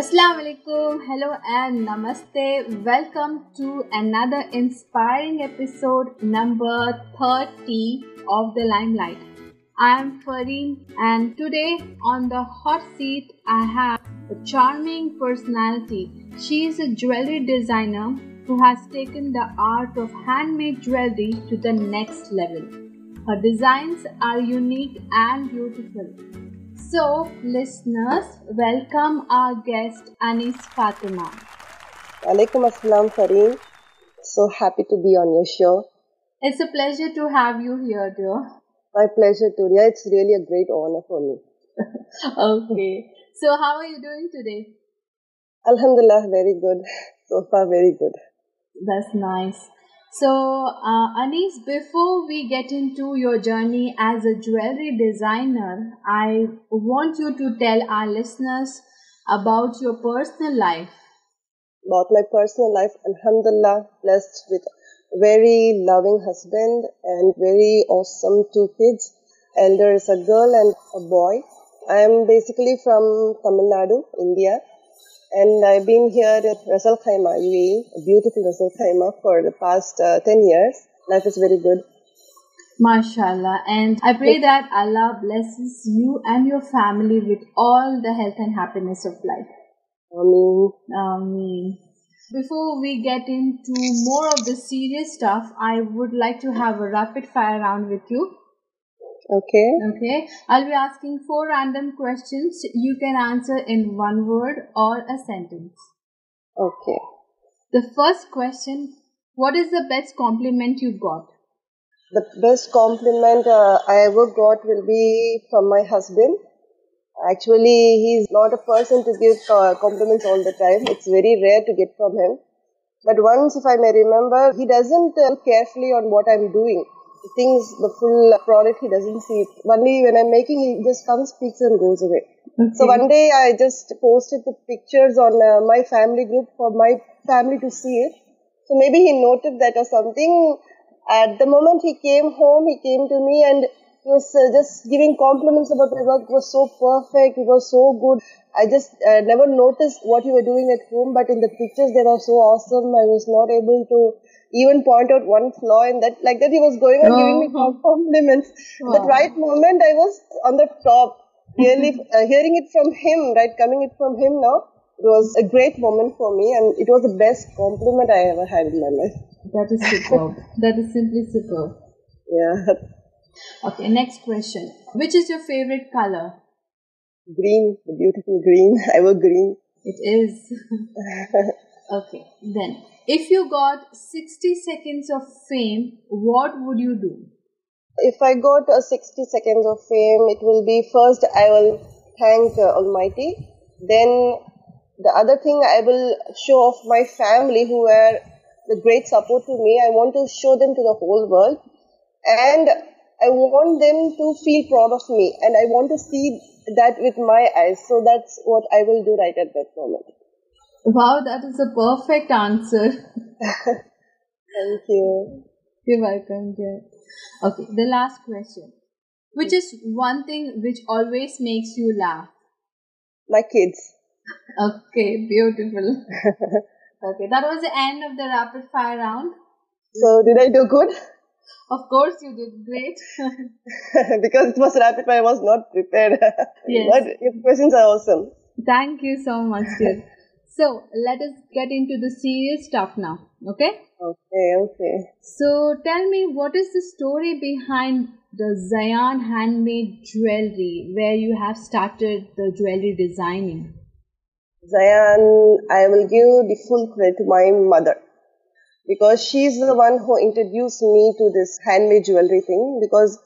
Assalamu alaikum, hello and namaste. Welcome to another inspiring episode number 30 of The Limelight. I am Fareen and today on the hot seat I have a charming personality. She is a jewelry designer who has taken the art of handmade jewelry to the next level. Her designs are unique and beautiful. So, listeners, welcome our guest Anis Fathima. Alaikum Assalam Fareen. So happy to be on your show. It's a pleasure to have you here, dear. My pleasure, Turia. It's really a great honor for me. okay. So, how are you doing today? Alhamdulillah, very good. So far, very good. That's nice. So, uh, Anis, before we get into your journey as a jewelry designer, I want you to tell our listeners about your personal life. About my personal life, Alhamdulillah, blessed with very loving husband and very awesome two kids. Elder is a girl and a boy. I am basically from Tamil Nadu, India and I've been here at Ras Al Khaimah, UAE, a beautiful Ras Al Khaimah for the past uh, 10 years. Life is very good. MashaAllah. And I pray that Allah blesses you and your family with all the health and happiness of life. Ameen. Ameen. Before we get into more of the serious stuff, I would like to have a rapid fire round with you. Okay. Okay. I'll be asking four random questions. You can answer in one word or a sentence. Okay. The first question What is the best compliment you got? The best compliment uh, I ever got will be from my husband. Actually, he's not a person to give uh, compliments all the time. It's very rare to get from him. But once, if I may remember, he doesn't uh, look carefully on what I'm doing things, the full product, he doesn't see it. Only when I'm making, he just comes, speaks, and goes away. Okay. So one day I just posted the pictures on uh, my family group for my family to see it. So maybe he noted that or something. At the moment he came home, he came to me and he was uh, just giving compliments about my work. It was so perfect. It was so good. I just uh, never noticed what you were doing at home, but in the pictures they were so awesome. I was not able to even point out one flaw in that. Like that, he was going on giving me Oh. compliments. Wow. That right moment, I was on the top. Really, uh, hearing it from him, right, coming it from him now, it was a great moment for me, and it was the best compliment I ever had in my life. That is superb. that is simply superb. Yeah, Okay, next question. Which is your favorite color? green, the beautiful green, evergreen. It is. okay, then. If you got 60 seconds of fame, what would you do? If I got a 60 seconds of fame, it will be first I will thank uh, Almighty. Then the other thing I will show off my family who were the great support to me. I want to show them to the whole world. And I want them to feel proud of me. And I want to see that with my eyes. So that's what I will do right at that moment. Wow, that is a perfect answer. Thank you. You're welcome, dear. Okay, the last question. Which is one thing which always makes you laugh? My kids. Okay, beautiful. okay, that was the end of the rapid fire round. So did I do good? Of course, you did great. because it was rapid fire, I was not prepared. Yes. But your questions are awesome. Thank you so much, dear. So, let us get into the serious stuff now, okay? Okay, okay. So, tell me what is the story behind the Zayan handmade jewelry where you have started the jewelry designing? Zayan, I will give the full credit to my mother because she's the one who introduced me to this handmade jewelry thing because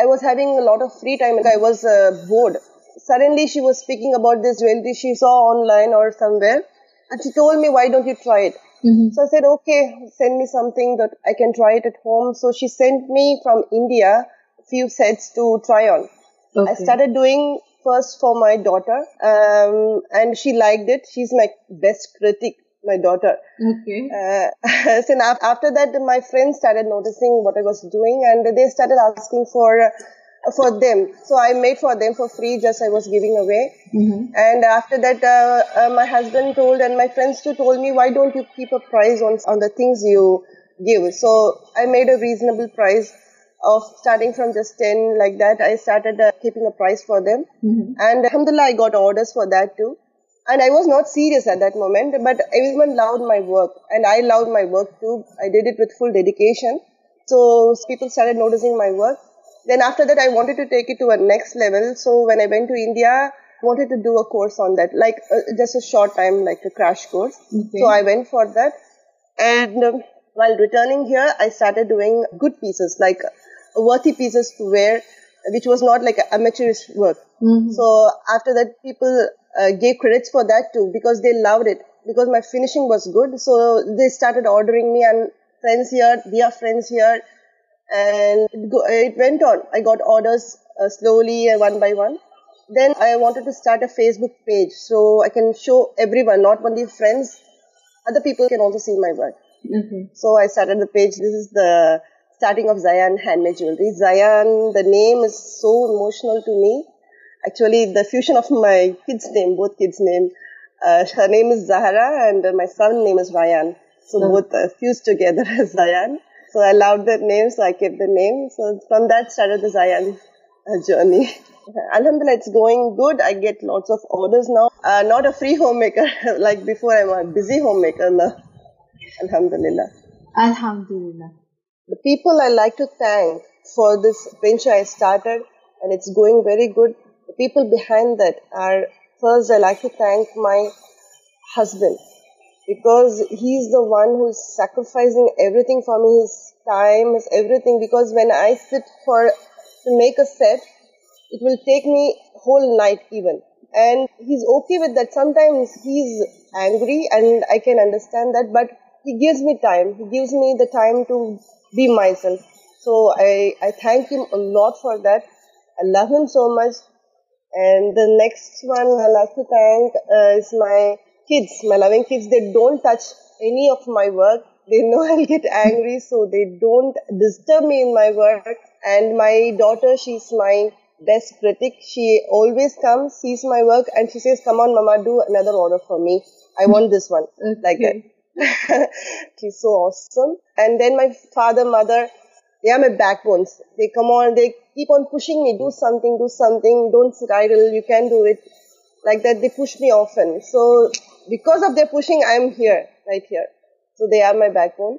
I was having a lot of free time and I was uh, bored. Suddenly she was speaking about this jewelry she saw online or somewhere and she told me, why don't you try it? Mm-hmm. So I said, okay, send me something that I can try it at home. So she sent me from India a few sets to try on. I started doing first for my daughter, um, and she liked it. She's my best critic, my daughter. Okay. Uh, so now after that, my friends started noticing what I was doing, and they started asking for for them. So I made for them for free, just I was giving away. Mm-hmm. And after that, uh, uh, my husband told and my friends too told me, why don't you keep a price on, on the things you give? So I made a reasonable price of starting from just 10 like that. I started uh, keeping a price for them. Mm-hmm. And alhamdulillah, I got orders for that too. And I was not serious at that moment, but everyone loved my work and I loved my work too. I did it with full dedication. So people started noticing my work. Then after that, I wanted to take it to a next level. So when I went to India, I wanted to do a course on that, like uh, just a short time, like a crash course. Okay. So I went for that. And um, while returning here, I started doing good pieces, like worthy pieces to wear, which was not like amateurish work. Mhm. So after that, people uh, gave credits for that too because they loved it because my finishing was good. So they started ordering me and friends here, dear friends here, and it, went on. I got orders uh, slowly and one by one. Then I wanted to start a Facebook page so I can show everyone, not only friends, other people can also see my work. Okay. So I started the page. This is the starting of Zayan Handmade Jewelry. Zayan, the name is so emotional to me. Actually, the fusion of my kids' name, both kids' name. Uh, her name is Zahara and uh, my son name is Ryan. So Oh. both uh, fused together as Zayan. So I loved that name, so I kept the name. So from that started the Zayan uh, journey. Alhamdulillah, it's going good. I get lots of orders now. Uh, not a free homemaker like before. I'm a busy homemaker now. Alhamdulillah. Alhamdulillah. The people I like to thank for this venture I started and it's going very good. The people behind that are first I like to thank my husband because he's the one who's sacrificing everything for me, his time, his everything because when I sit for to make a set, it will take me whole night even. And he's okay with that. Sometimes he's angry and I can understand that, but he gives me time. He gives me the time to be myself. So I, I thank him a lot for that. I love him so much. And the next one I like to thank uh, is my kids, my loving kids. They don't touch any of my work. They know I'll get angry, so they don't disturb me in my work. And my daughter, she's my best critic. She always comes, sees my work, and she says, "Come on, Mama, do another order for me. I want this one." Like that. She's so awesome. And then my father, mother, they are my backbones. They come on, they keep on pushing me, do something, do something, don't sit idle, you can do it. Like that, they push me often. So because of their pushing, I'm here, right here. So they are my backbone.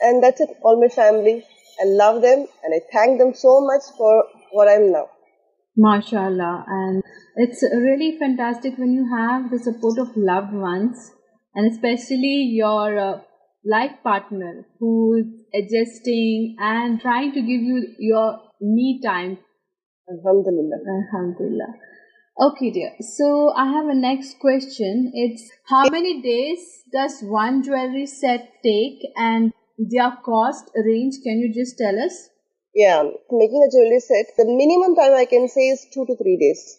And that's it, all my family. I love them and I thank them so much for what I'm now. MashaAllah. And it's really fantastic when you have the support of loved ones and especially your uh, life partner who's adjusting and trying to give you your me time. Alhamdulillah. Alhamdulillah. Okay, dear. So I have a next question. It's how many days does one jewelry set take and their cost range? Can you just tell us? Yeah, making a jewelry set, the minimum time I can say is two to three days.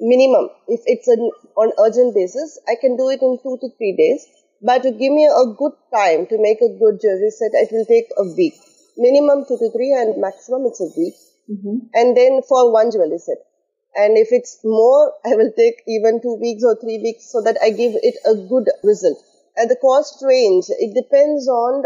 Minimum. If it's an on urgent basis, I can do it in two to three days. But to give me a good time to make a good jewelry set, it will take a week. Minimum two to three and maximum it's a week. Mm-hmm. And then for one jewelry set. And if it's more, I will take even two weeks or three weeks so that I give it a good result. And the cost range, it depends on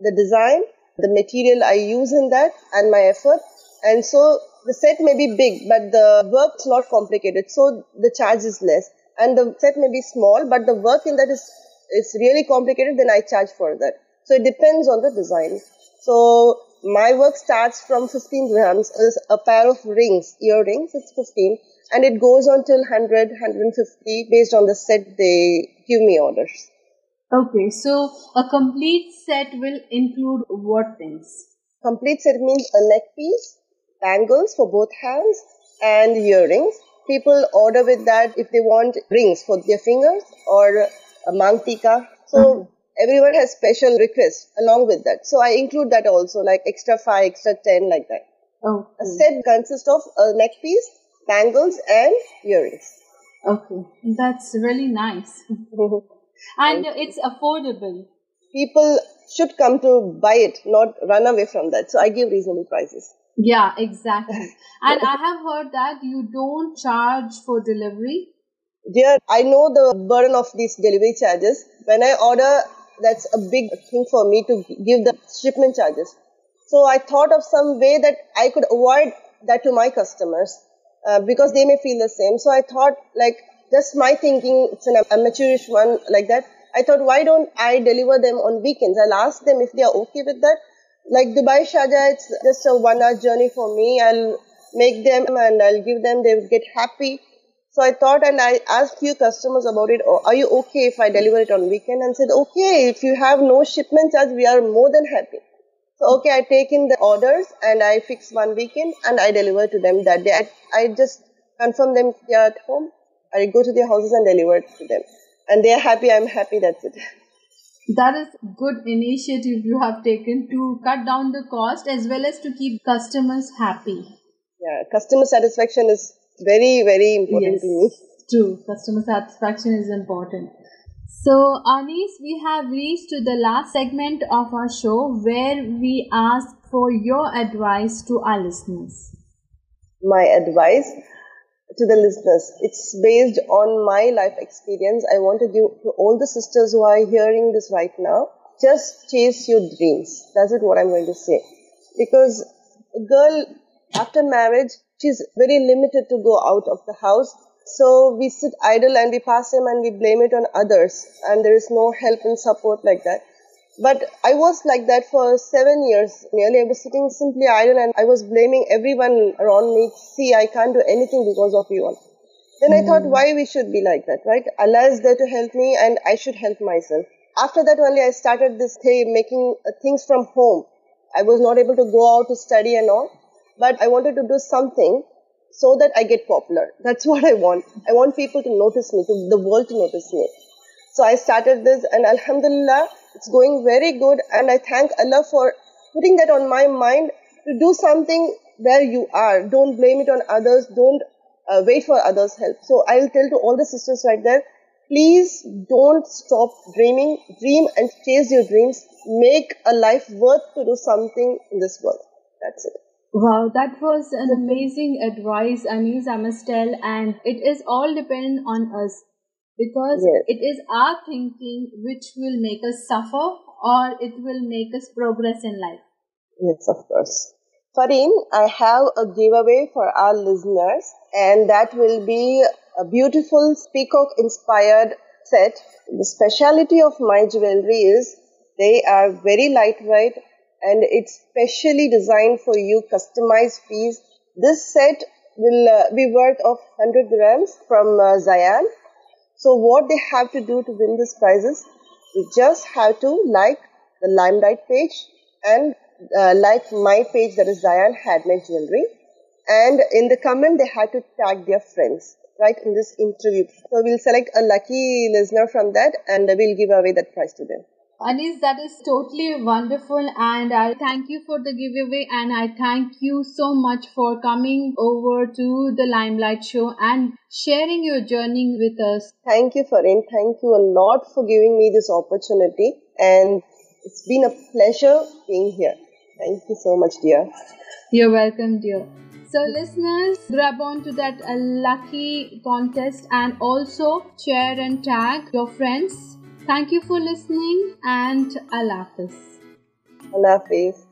the design, the material I use in that and my effort. And so the set may be big, but the work's not complicated. So the charge is less. And the set may be small, but the work in that is, is really complicated, then I charge for that. So it depends on the design. So my work starts from 15 grams, is a pair of rings, earrings, it's 15, and it goes on till 100, 150 based on the set they give me orders. Okay, so a complete set will include what things? Complete set means a neck piece, bangles for both hands, and earrings. People order with that if they want rings for their fingers or a mang tika. So mm-hmm. Everyone has special requests along with that. So I include that also, like extra five, extra ten, like that. Oh, A set consists of a neck piece, bangles, and earrings. okay, that's really nice, and it's affordable. People should come to buy it, not run away from that. So I give reasonable prices. Yeah, exactly. and I have heard that you don't charge for delivery. Dear, I know the burden of these delivery charges. When I order, that's a big thing for me to give the shipment charges. So I thought of some way that I could avoid that to my customers uh, because they may feel the same. So I thought, like, just my thinking, it's an amateurish one like that. I thought, why don't I deliver them on weekends? I'll ask them if they are okay with that. Like Dubai Sharjah, it's just a one hour journey for me. I'll make them and I'll give them, they'll get happy. So I thought and I asked few customers about it. Oh, are you okay if I deliver it on weekend? And said, okay, if you have no shipment charge, we are more than happy. So okay, I take in the orders and I fix one weekend and I deliver to them that day. I, I just confirm them here at home. I go to their houses and deliver it to them. And they are happy, I'm happy, that's it. That is good initiative you have taken to cut down the cost as well as to keep customers happy. Yeah, customer satisfaction is very, very important yes, to me. True, customer satisfaction is important. So, Anis, we have reached to the last segment of our show where we ask for your advice to our listeners. My advice to the listeners, it's based on my life experience. I want to give to all the sisters who are hearing this right now. Just chase your dreams. That's it what I'm going to say. Because a girl after marriage, she's very limited to go out of the house. So we sit idle and we pass him and we blame it on others and there is no help and support like that. But I was like that for seven years nearly. I was sitting simply idle and I was blaming everyone around me. See, I can't do anything because of you all. Then mm. I thought, hmm. why we should be like that, right? Allah is there to help me and I should help myself. After that only I started this thing, making uh, things from home. I was not able to go out to study and all but I wanted to do something so that I get popular. That's what I want. I want people to notice me, to the world to notice me. So I started this and Alhamdulillah, it's going very good and I thank Allah for putting that on my mind to do something where you are. Don't blame it on others. Don't uh, wait for others' help. So I'll tell to all the sisters right there, please don't stop dreaming. Dream and chase your dreams. Make a life worth to do something in this world. That's it. Wow, that was an amazing advice, Anis, I must tell. And it is all dependent on us because yes. it is our thinking which will make us suffer or it will make us progress in life. Yes, of course. Fareen, I have a giveaway for our listeners, and that will be a beautiful peacock inspired set. The speciality of my jewelry is they are very lightweight and it's specially designed for you, customized piece. This set will uh, be worth of 100 grams from uh, Zayan. So what they have to do to win this prizes, you just have to like the Limelight page and uh, like my page that is Zayan Handmade Jewelry. And in the comment, they have to tag their friends, right, in this interview. So we'll select a lucky listener from that and we'll give away that prize to them. Anis, that is totally wonderful, and I thank you for the giveaway, and I thank you so much for coming over to the Limelight Show and sharing your journey with us. Thank you, Fareen. Thank you a lot for giving me this opportunity, and it's been a pleasure being here. Thank you so much, dear. You're welcome, dear. So, listeners, grab on to that lucky contest and also share and tag your friends Thank you for listening and Allah Hafiz. Allah Hafiz.